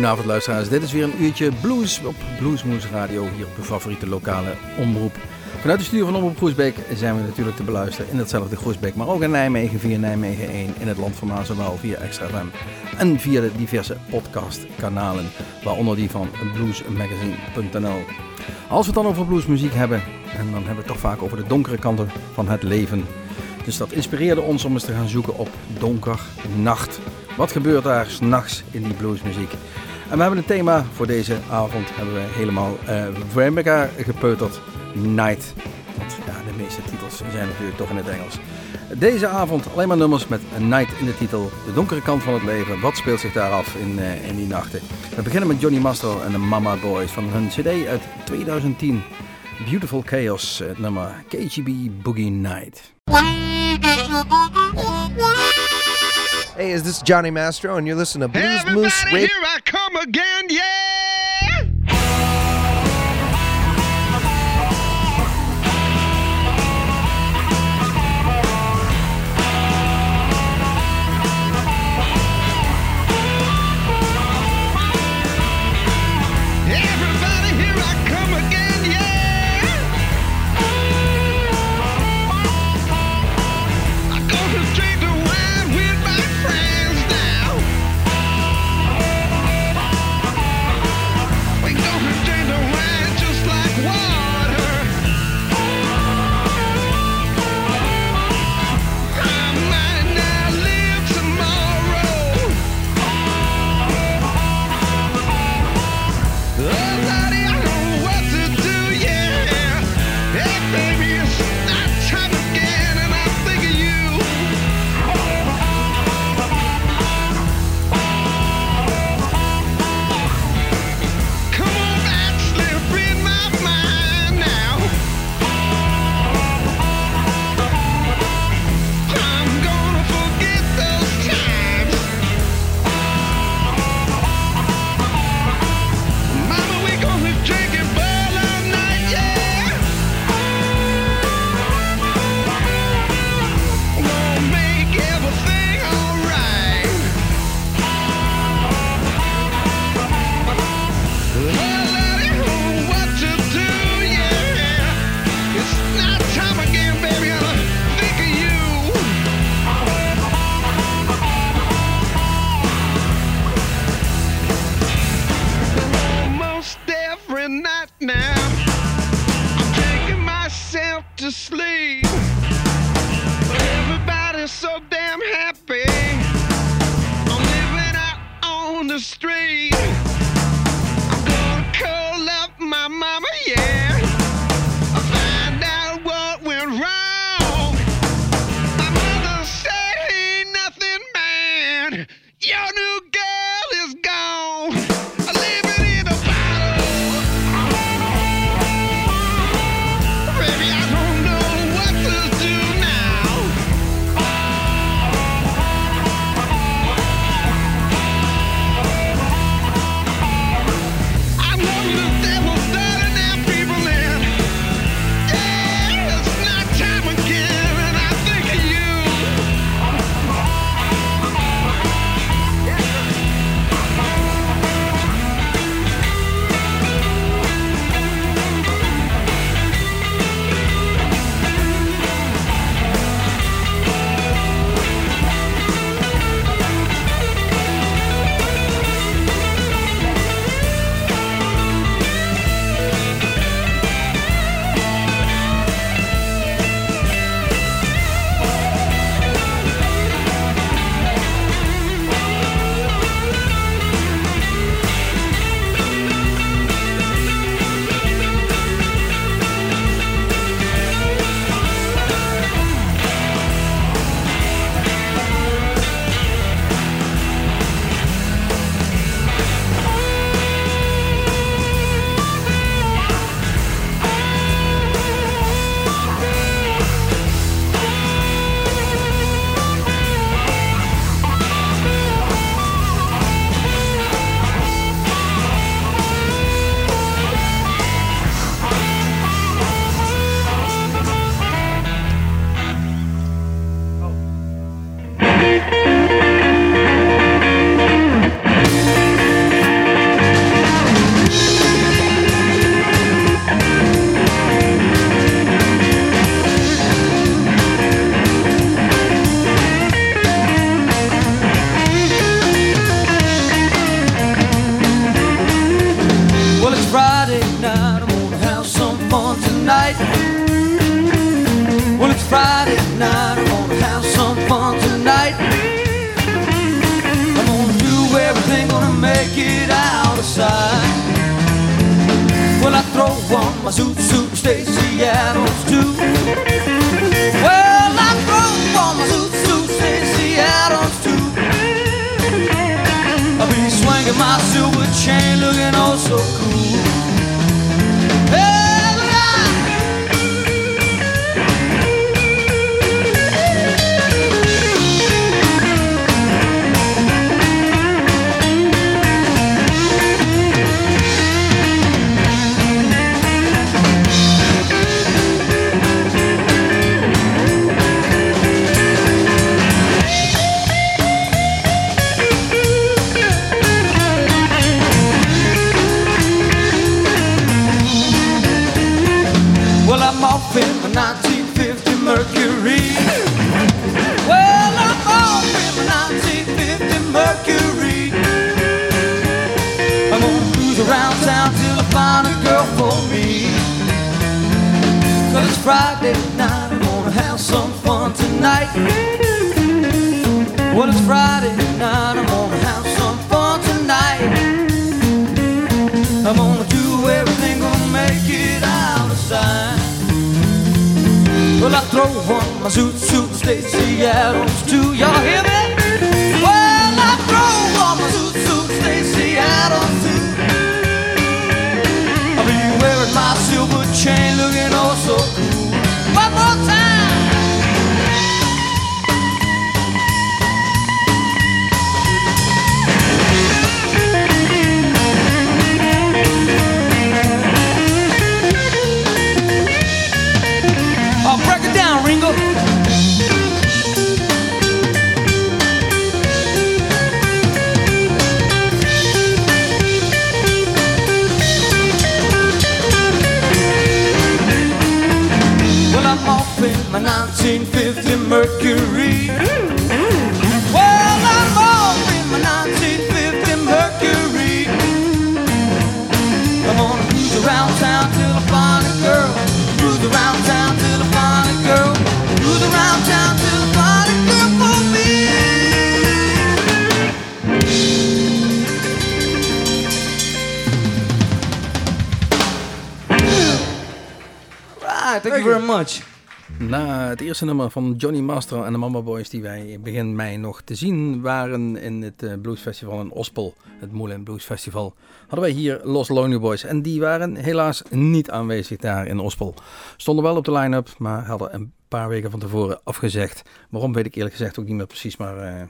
Goedenavond luisteraars, dit is weer een uurtje blues op Bluesmoes Radio hier op uw favoriete lokale omroep. Vanuit de studio van Omroep Groesbeek zijn we natuurlijk te beluisteren in hetzelfde Groesbeek, maar ook in Nijmegen via Nijmegen 1, in het land van Maas zowel via Extra FM en via de diverse podcastkanalen, waaronder die van bluesmagazine.nl. Als we het dan over bluesmuziek hebben, en dan hebben we het toch vaak over de donkere kanten van het leven. Dus dat inspireerde ons om eens te gaan zoeken op donker, nacht. Wat gebeurt daar s'nachts in die bluesmuziek? En we hebben een thema voor deze avond, hebben we helemaal uh, voor elkaar gepeuterd. Night. Want ja, de meeste titels zijn natuurlijk toch in het Engels. Deze avond alleen maar nummers met een night in de titel. De donkere kant van het leven. Wat speelt zich daar af in, uh, in die nachten? We beginnen met Johnny Mastro en de Mama Boys van hun cd uit 2010. Beautiful Chaos, het nummer KGB Boogie Night. Hey, is this Johnny Mastro and you're listening to Blues Moose Radio? here I come again, yeah! My suit suit Stacy Adams too. Well, I suit suit Adams too. I'll be swinging my silver chain, tonight. Well, it's Friday night, I'm gonna have some fun tonight. I'm gonna do everything, gonna make it out of sight. Well, I throw on my suit, suit, Stacy Adams too. Y'all hear me? Eerste nummer van Johnny Master en de Mama Boys, die wij begin mei nog te zien waren in het eh, bluesfestival in Ospel, het Moulin Blues Festival, hadden wij hier Los Lonely Boys. En die waren helaas niet aanwezig daar in Ospel. Stonden wel op de line-up, maar hadden een paar weken van tevoren afgezegd. Waarom weet ik eerlijk gezegd ook niet meer precies, maar... eh,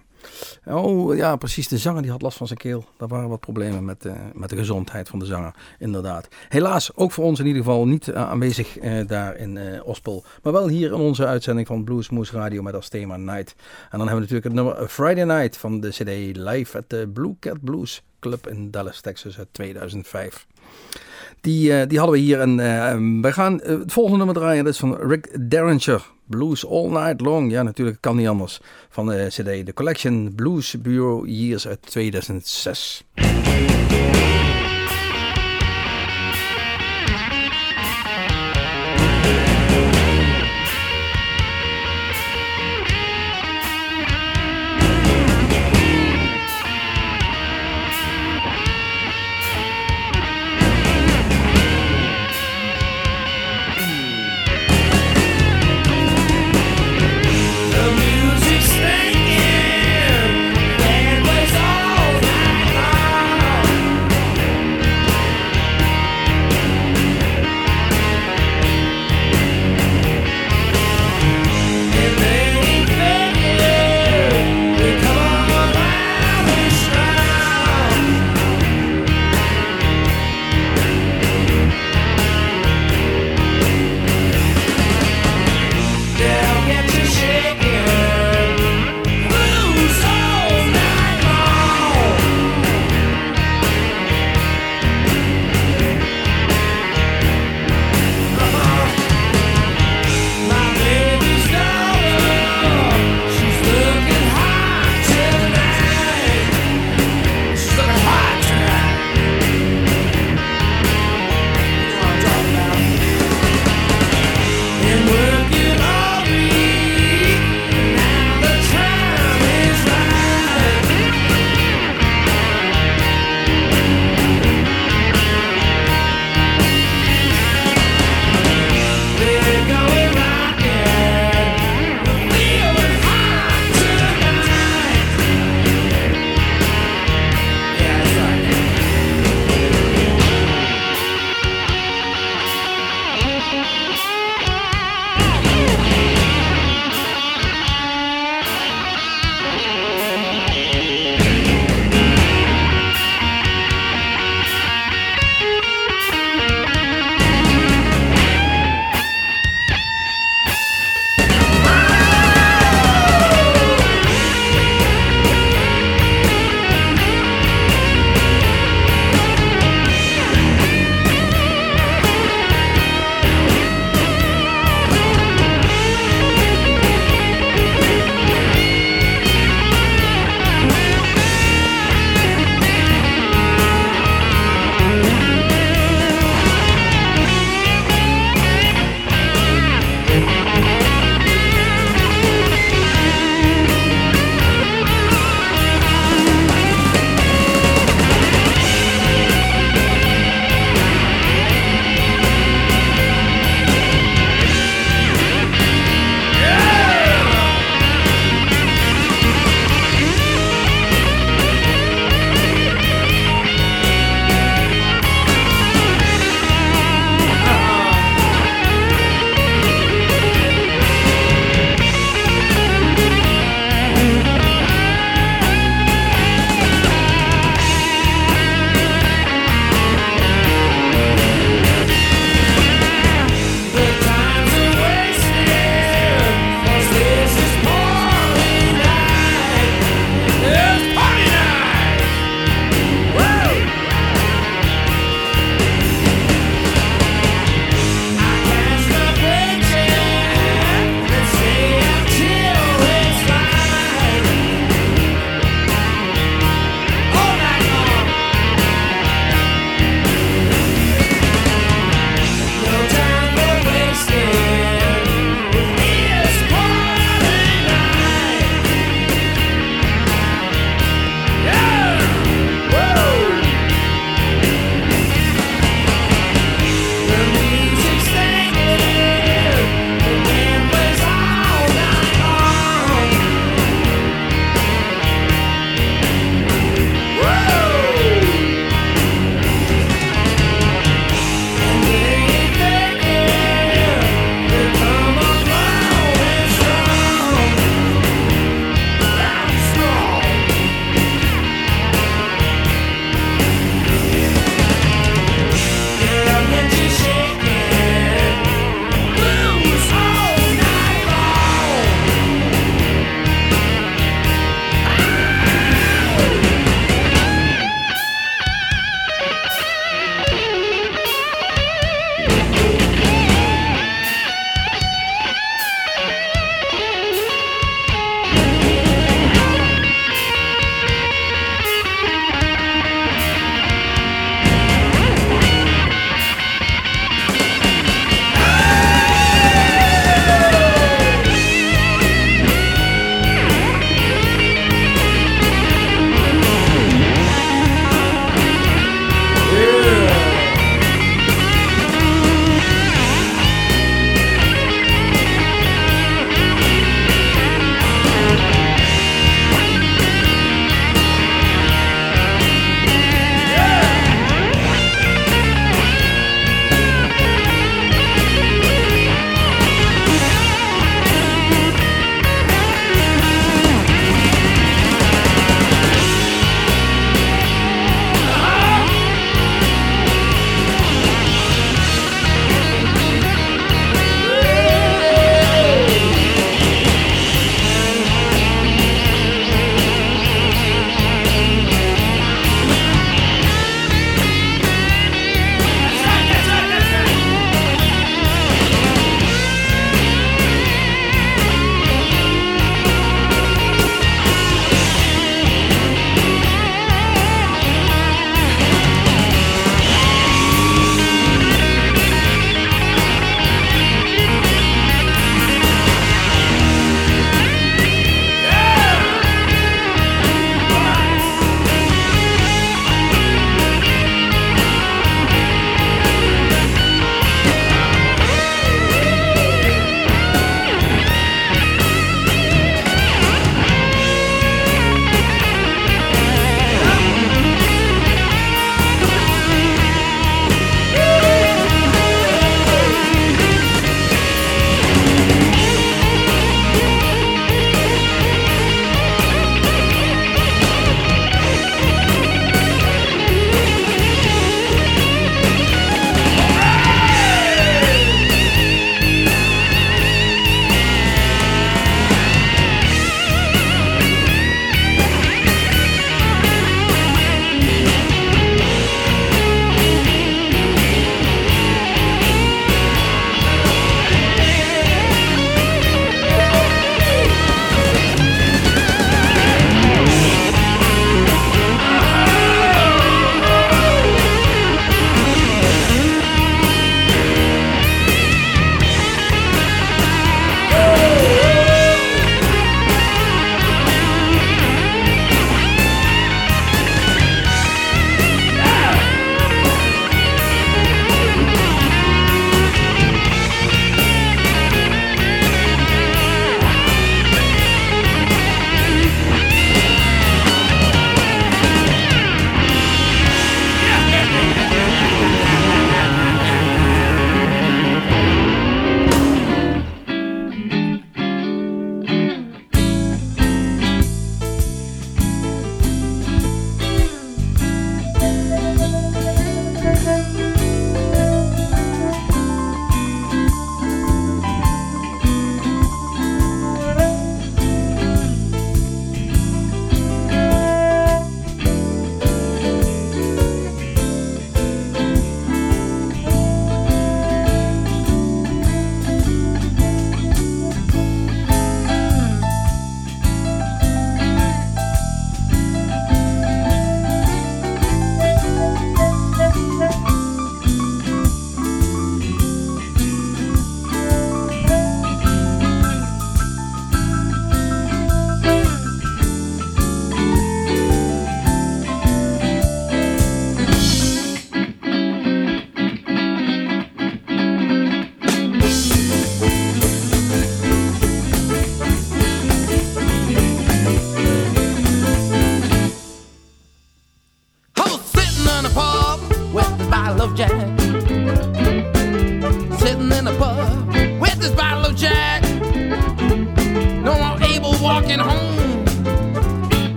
Oh ja, precies. De zanger die had last van zijn keel. Daar waren wat problemen met, eh, met de gezondheid van de zanger, inderdaad. Helaas, ook voor ons in ieder geval niet eh, aanwezig eh, daar in Ospel. Maar wel hier in onze uitzending van Blues Moose Radio met als thema Night. En dan hebben we natuurlijk het nummer Friday Night van de CD Live at the Blue Cat Blues Club in Dallas, Texas uit 2005. Die, eh, die hadden we hier en eh, wij gaan eh, het volgende nummer draaien. Dat is van Rick Derringer. Blues All Night Long. Ja, natuurlijk kan niet anders. Van de CD The Collection Blues Bureau Years uit 2006.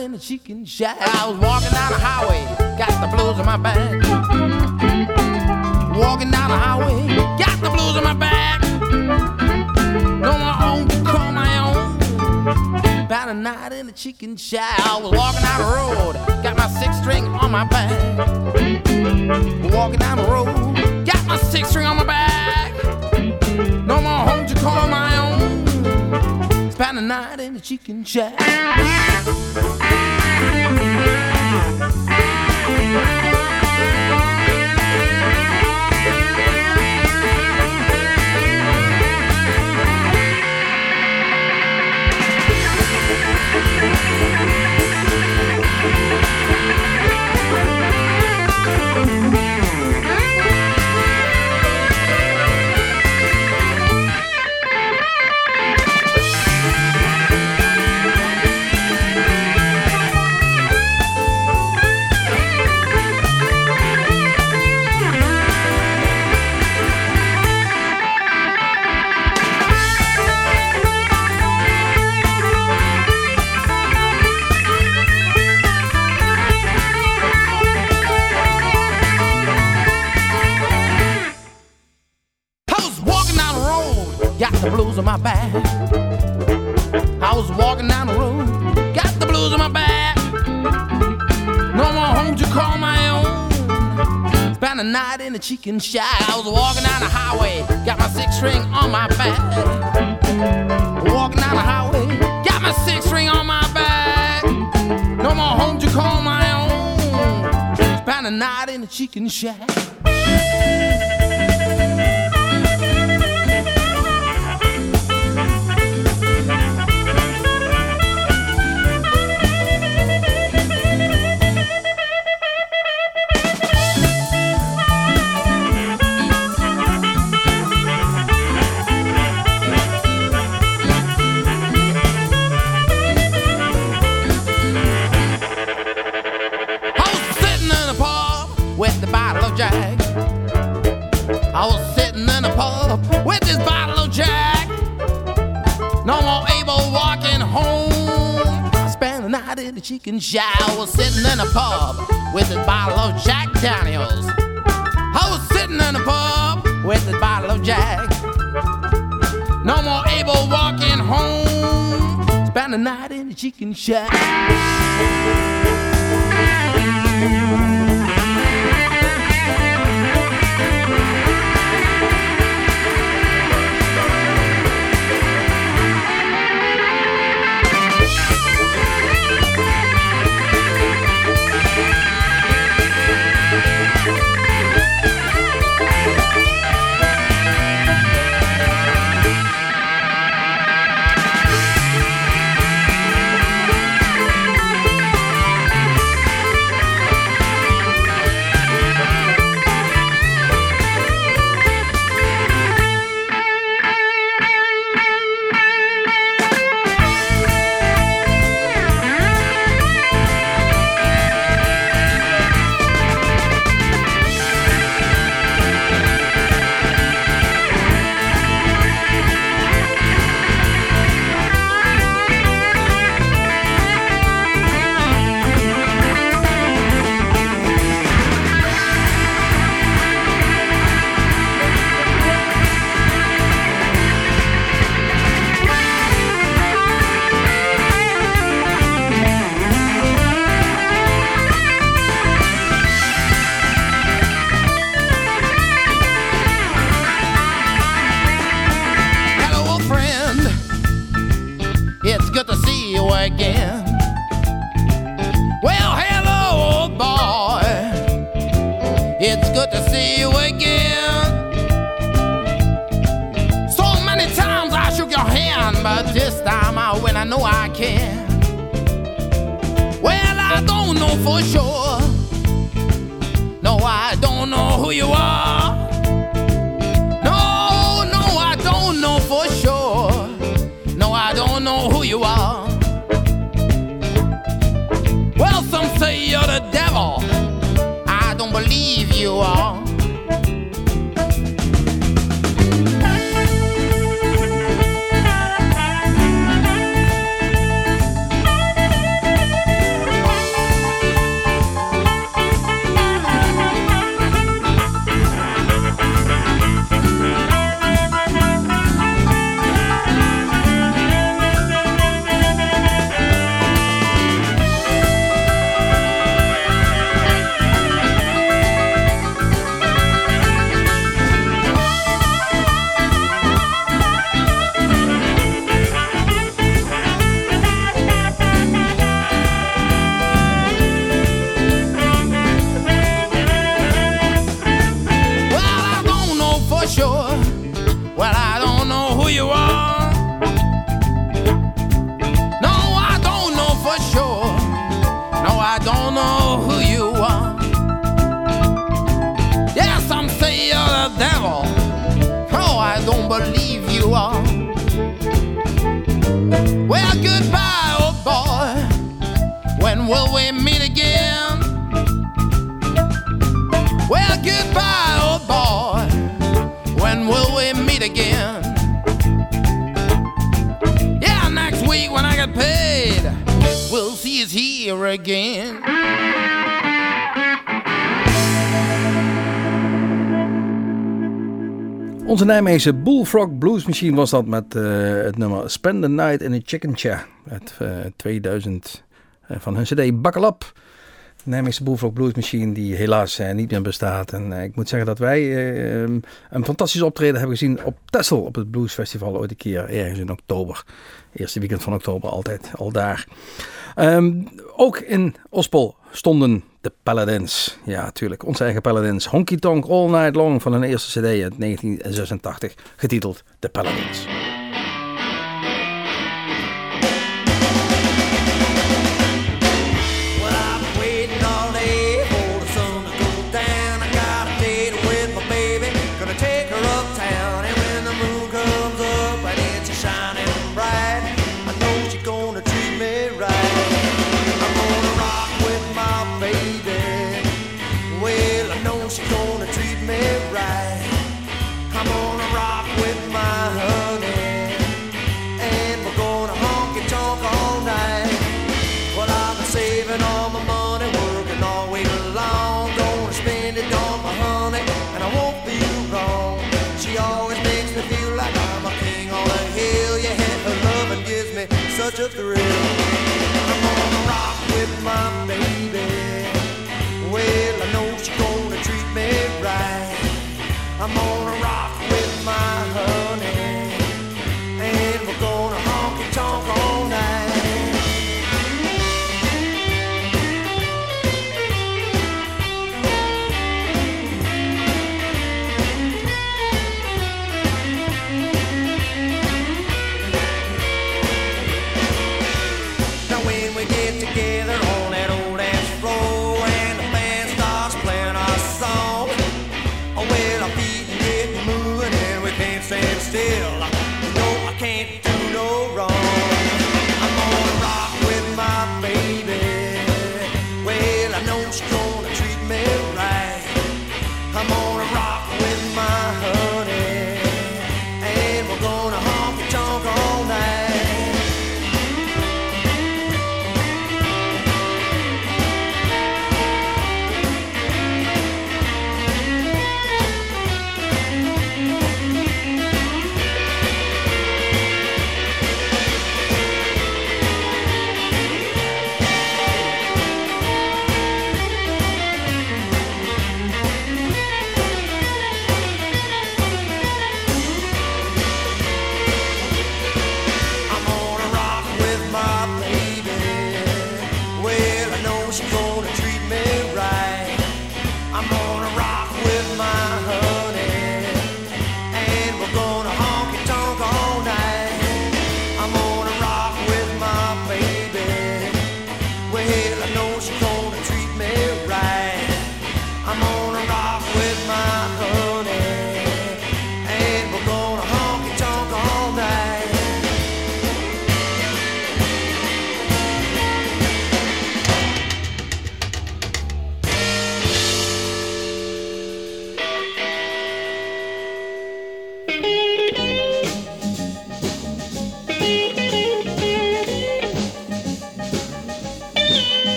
In the chicken shack. I was walking down the highway, got the blues on my back. Walking down the highway, got the blues on my back. No more own call my own. About a night in the chicken shack. I was walking down the road, got my six string on my back. Walking down the road, got my six string on my back. Night in the chicken shack. Chicken shack. I was walking down the highway, got my six string on my back. Walking down the highway, got my six string on my back. No more home to call my own. Spent a night in the chicken shack. The. I was sitting in a pub with this bottle of Jack Daniels. I was sitting in a pub with this bottle of Jack. No more able walking home. Spent the night in the chicken shack. Nijmeegse Bullfrog Blues Machine was dat met eh, het nummer Spend the Night in a Chicken Chair uit eh, 2000 eh, van hun cd Bakkelap. De Nijmeegse Bullfrog Blues Machine die helaas niet meer bestaat. En ik moet zeggen dat wij ehm, een fantastisch optreden hebben gezien op Tessel op het Blues Festival ooit een keer ergens in oktober. Eerste weekend van oktober altijd, al daar. Ehm, ook in Ospol stonden de Paladins. Ja, natuurlijk. Onze eigen Paladins. Honky Tonk All Night Long van hun eerste cd uit 1986, getiteld The Paladins. my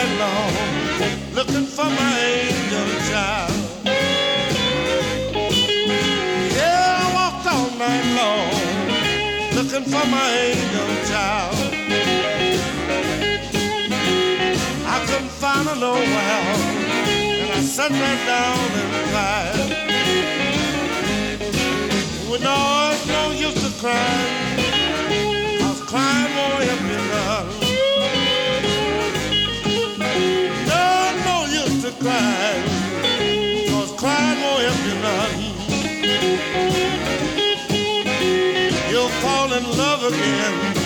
night long looking for my angel child. Yeah, I walked all night long looking for my angel child. I couldn't find her nowhere, and I sat right down and cried. Well, no, it's no use to cry. I was crying more empty love. crying, cause crying won't help you none. You'll fall in love again.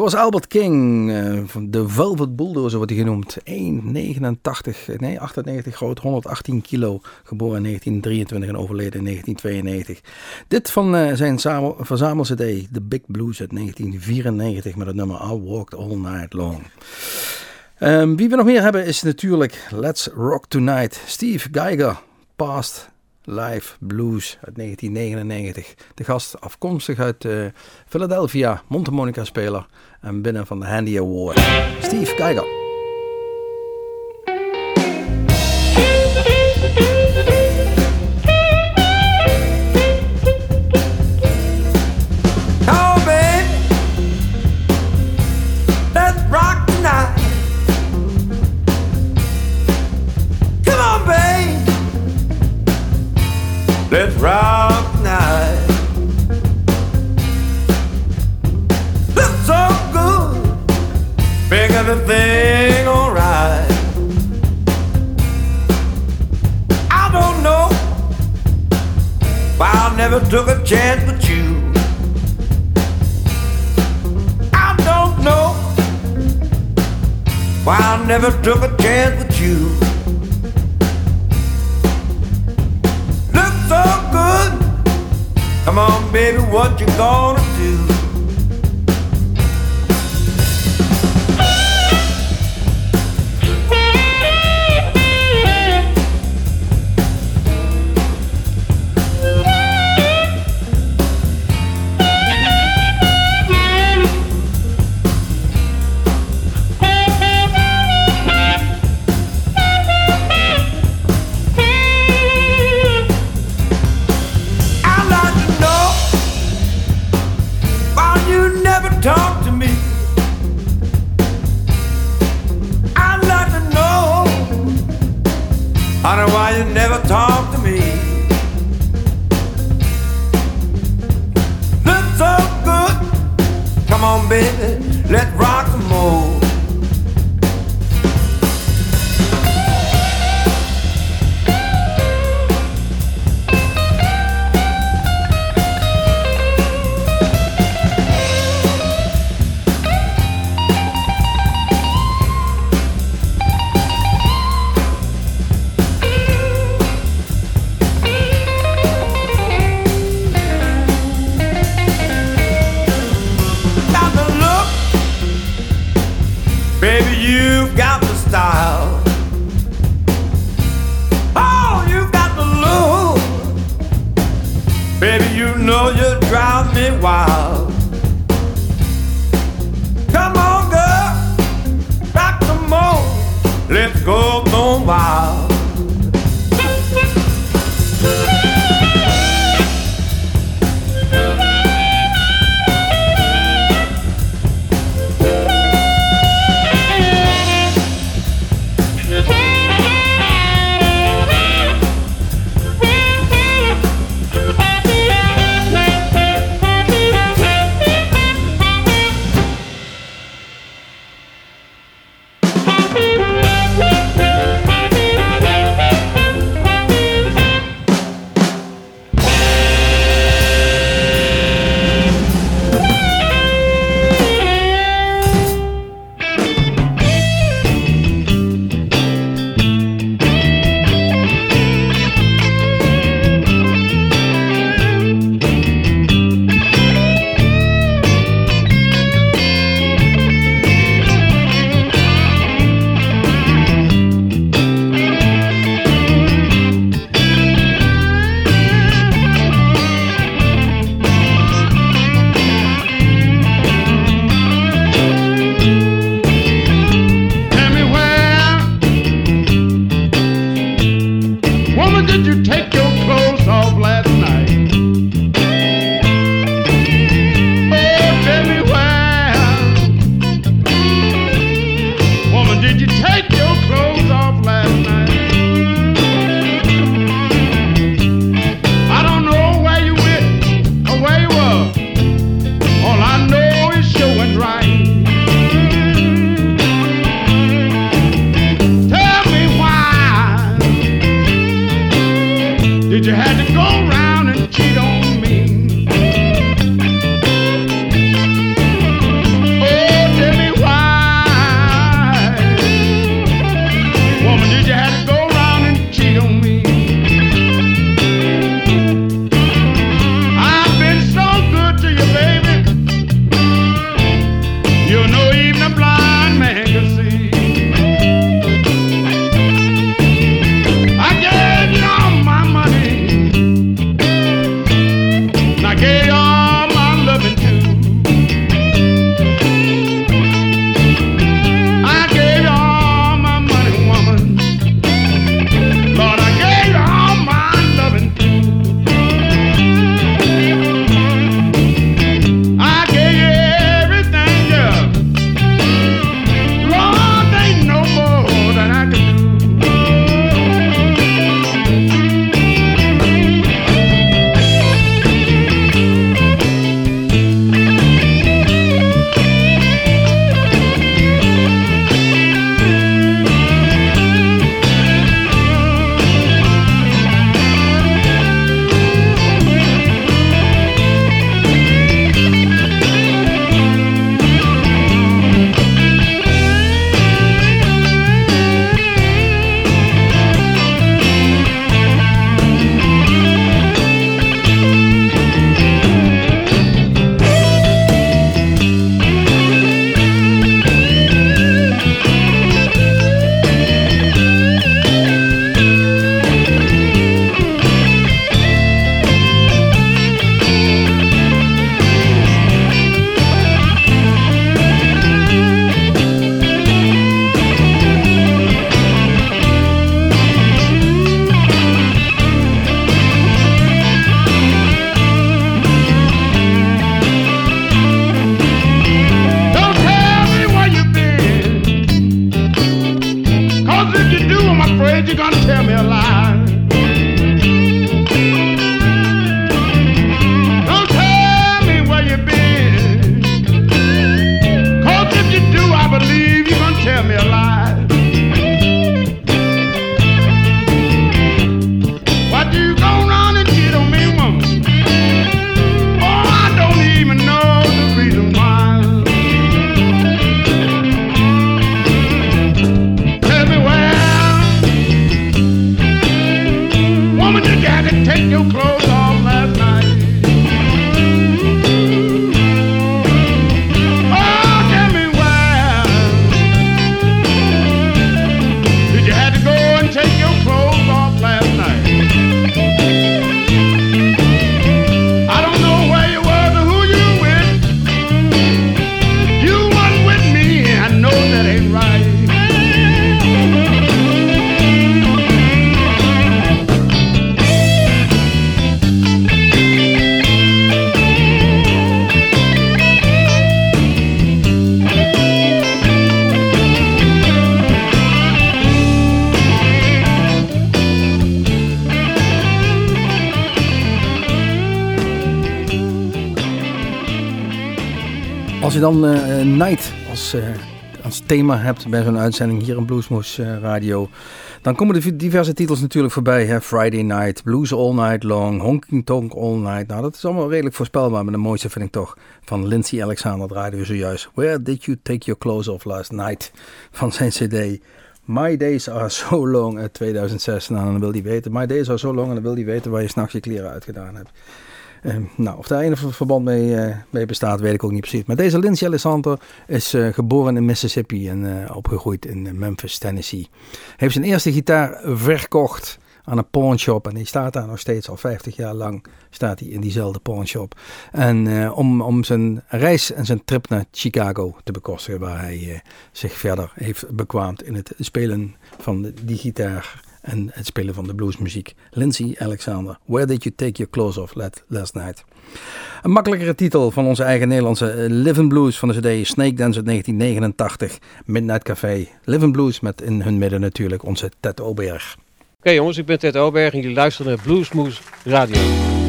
Dat was Albert King, eh, van de Velvet Bulldozer wordt hij genoemd. 1,89, nee 98 groot, 118 kilo. Geboren in 1923 en overleden in 1992. Dit van eh, zijn verzamel-cd, The Big Blues uit 1994 met het nummer I Walked All Night Long. Ehm, wie we nog meer hebben is natuurlijk Let's Rock Tonight. Steve Geiger, Past Live Blues uit 1999. De gast afkomstig uit eh, Philadelphia, Montemonica speler en binnen van de Handy Award. Steve Geiger. Let's rock tonight. Look so good. Make everything alright. I don't know why I never took a chance with you. I don't know why I never took a chance with you. Baby, what you gonna do? Je dan eh, Night als, eh, als thema hebt bij zo'n uitzending hier in Bluesmoes eh, Radio, dan komen er diverse titels natuurlijk voorbij. Hè? Friday Night, Blues All Night Long, Honking Tonk All Night. Nou, dat is allemaal redelijk voorspelbaar, maar de mooiste vind ik toch van Lindsay Alexander draaiden we zojuist. Where did you take your clothes off last night? Van zijn cd. My Days Are So Long uit 2006. Nou, dan wil hij weten. My Days Are So Long en dan wil hij weten waar je s'nachts je kleren uitgedaan hebt. Ehm, nou, of daar enig verband mee, eh, mee bestaat, weet ik ook niet precies. Maar deze Lindsay Alexander is eh, geboren in Mississippi en eh, opgegroeid in Memphis, Tennessee. Heeft zijn eerste gitaar verkocht aan een pawnshop. En die staat daar nog steeds al 50 jaar lang. Staat hij in diezelfde pawnshop. En om, om zijn reis en zijn trip naar Chicago te bekostigen. Waar hij zich verder heeft bekwaamd in het spelen van die gitaar en het spelen van de bluesmuziek. Lindsay Alexander, Where Did You Take Your Clothes Off Last Night? Een makkelijkere titel van onze eigen Nederlandse eh, Living Blues van de CD Snake Dance uit 1989. Midnight Café. Living Blues met in hun midden natuurlijk onze Ted Oberg. Oké jongens, ik ben Ted Oberg en jullie luisteren naar Bluesmoes Radio.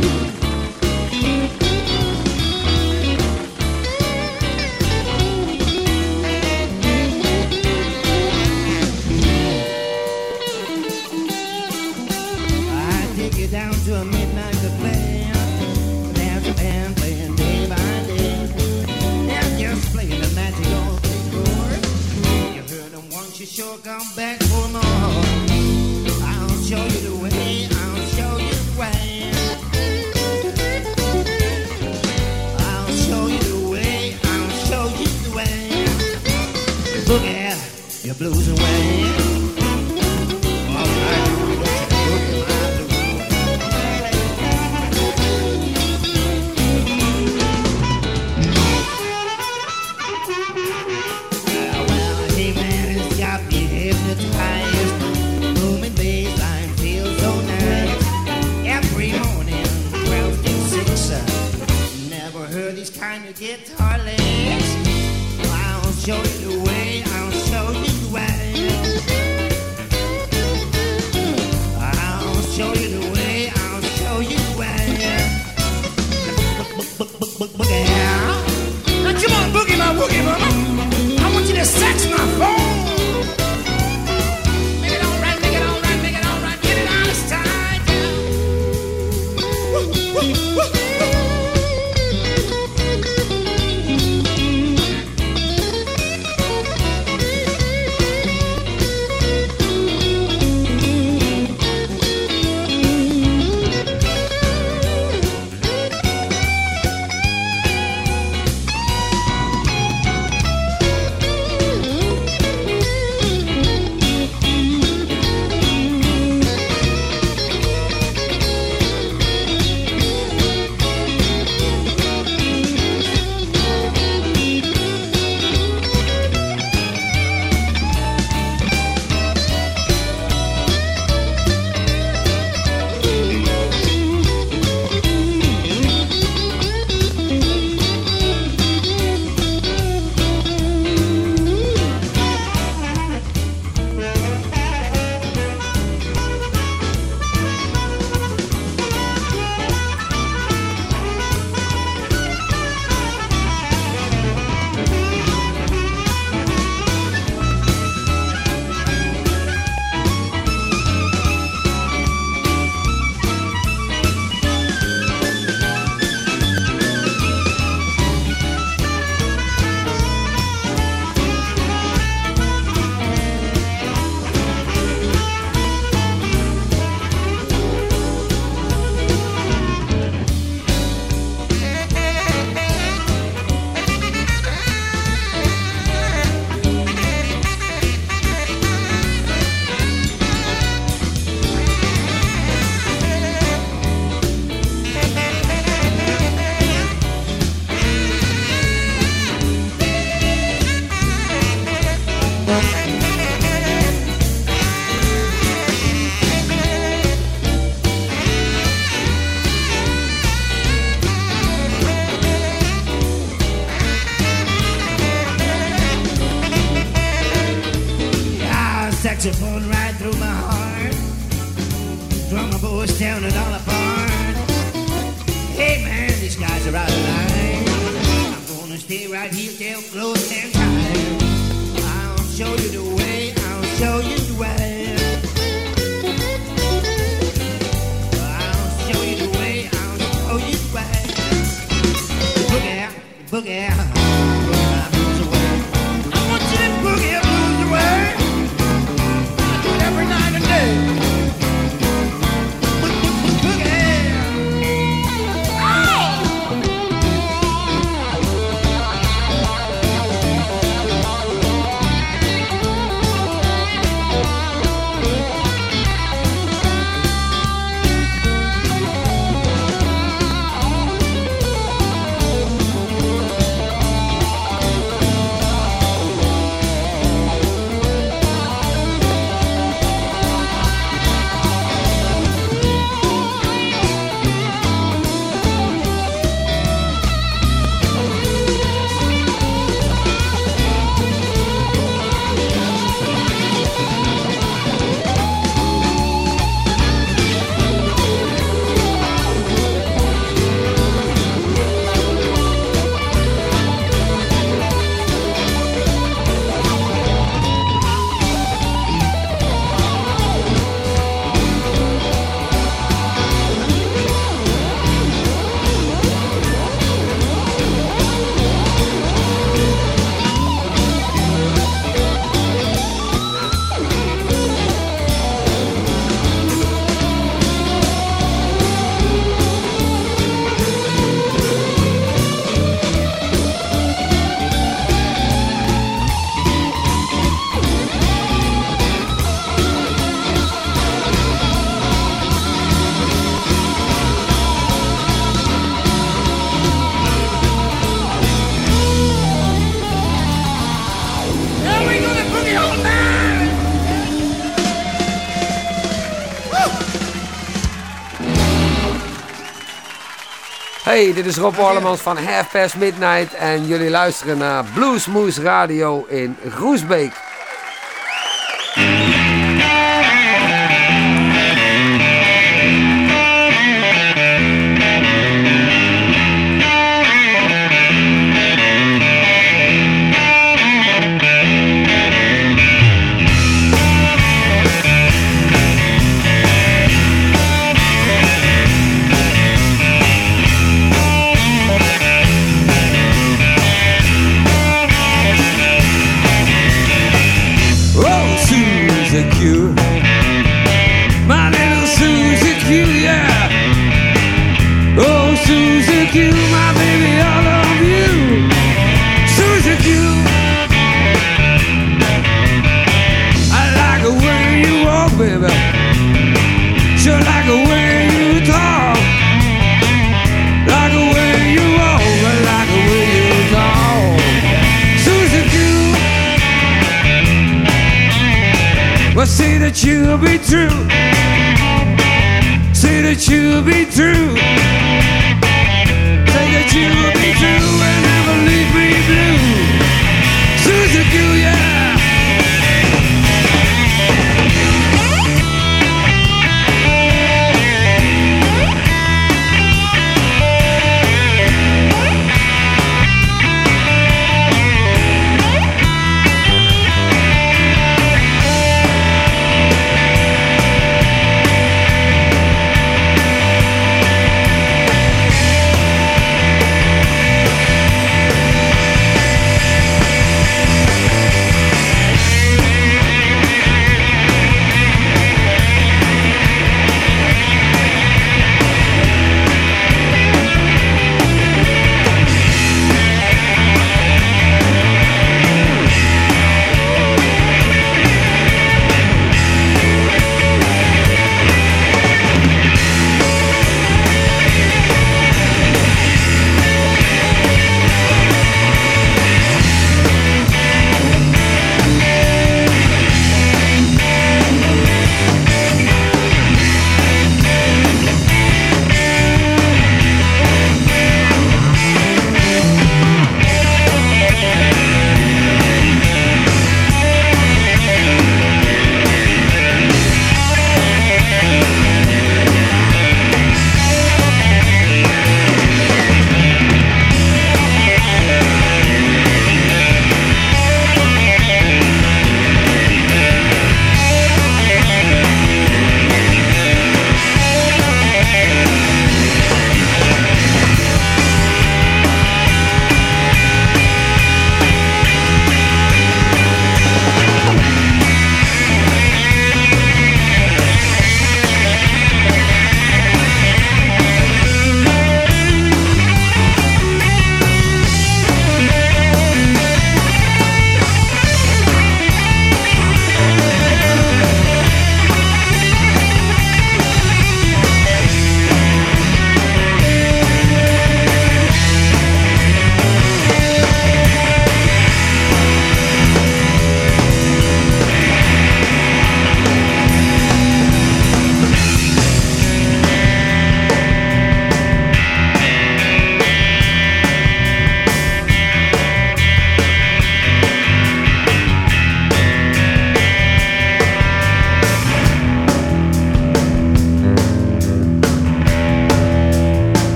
boogie your blues away. Hey, dit is Rob Orlemans van Half Past Midnight en jullie luisteren naar Bluesmoes Radio in Groesbeek. that you'll be true. Say that you'll be true.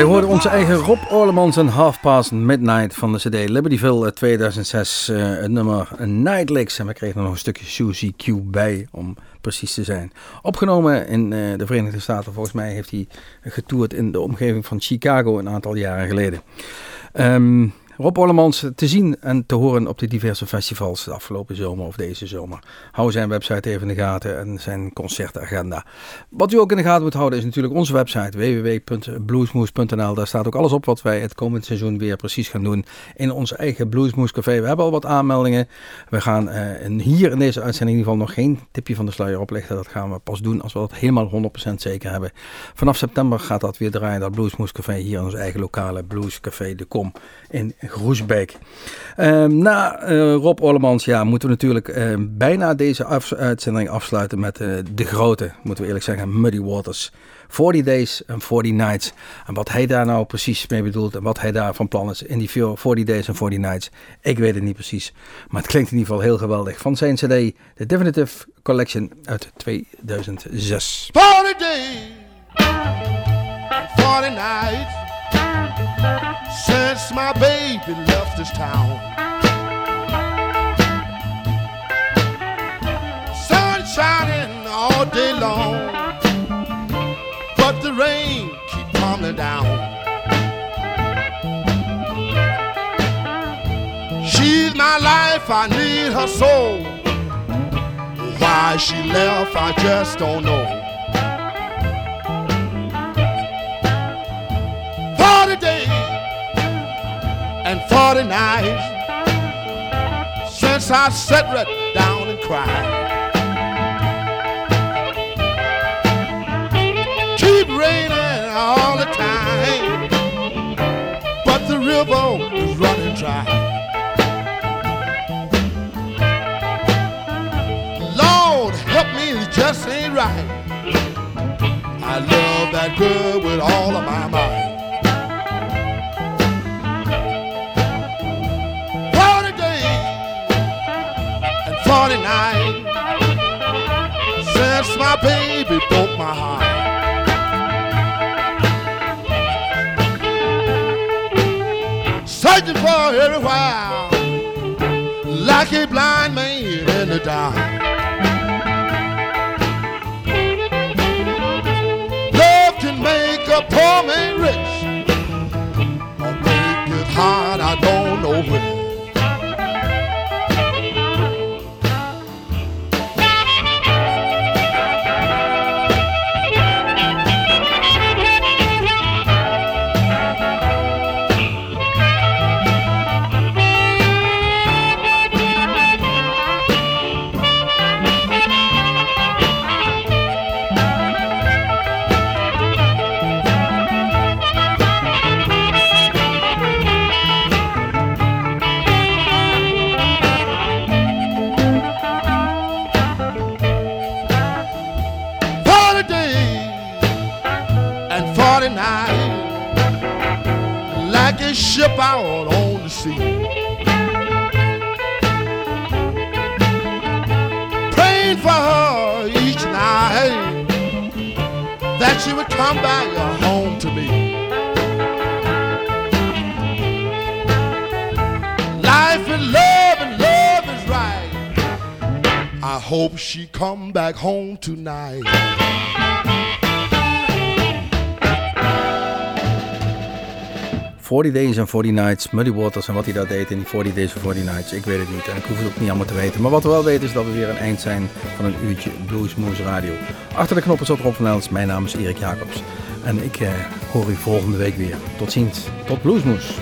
Wij hoorden onze eigen Rob Orlemans en Half Past Midnight van de CD Libertyville eh, 2006. eh, het nummer Night Licks. En we kregen er nog een stukje Suzy Q bij, om precies te zijn. Opgenomen in eh, de Verenigde Staten. Volgens mij heeft hij getoerd in de omgeving van Chicago een aantal jaren geleden. Ehm, Rob Orlemans te zien en te horen op de diverse festivals de afgelopen zomer of deze zomer. Hou zijn website even in de gaten en zijn concertagenda. Wat u ook in de gaten moet houden is natuurlijk onze website www.bluesmoes.nl. Daar staat ook alles op wat wij het komend seizoen weer precies gaan doen in ons eigen Bluesmoes Café. We hebben al wat aanmeldingen. We gaan eh, hier in deze uitzending in ieder geval nog geen tipje van de sluier oplichten. Dat gaan we pas doen als we dat helemaal 100% zeker hebben. Vanaf september gaat dat weer draaien, dat Bluesmoes Café hier in ons eigen lokale Blues Café De Kom in Groesbeek. Ehm, na eh, Rob Orlemans ja, moeten we natuurlijk eh, bijna deze uitzending afsluiten met eh, de grote, moeten we eerlijk zeggen, Muddy Waters. 40 Days en 40 Nights. En wat hij daar nou precies mee bedoelt en wat hij daar van plan is in die 40 Days en 40 Nights, ik weet het niet precies. Maar het klinkt in ieder geval heel geweldig. Van zijn CD, The Definitive Collection uit 2006. 40 days and 40 nights since my baby left this town. Sun shining all day long, but the rain keep tumbling down. She's my life, I need her soul. Why she left, I just don't know. 40 nights since I sat right down and cried. Keep raining all the time, but the river is running dry. Lord, help me, it just ain't right. I love that girl with all of my might. Since my baby broke my heart. Searching for her everywhere, like a blind man in the dark. Love can make a poor man rich ship out on the sea. Praying for her each night that she would come back home to me. Life and love and love is right. I hope she come back home tonight. 40 Days and 40 Nights, Muddy Waters en wat hij daar deed in die 40 Days and 40 Nights, ik weet het niet en ik hoef het ook niet allemaal te weten. Maar wat we wel weten is dat we weer een eind zijn van een uurtje Bluesmoose Radio. Achter de knoppen zat Rob van Els, mijn naam is Erik Jacobs en ik eh, hoor u volgende week weer. Tot ziens, tot Bluesmoose.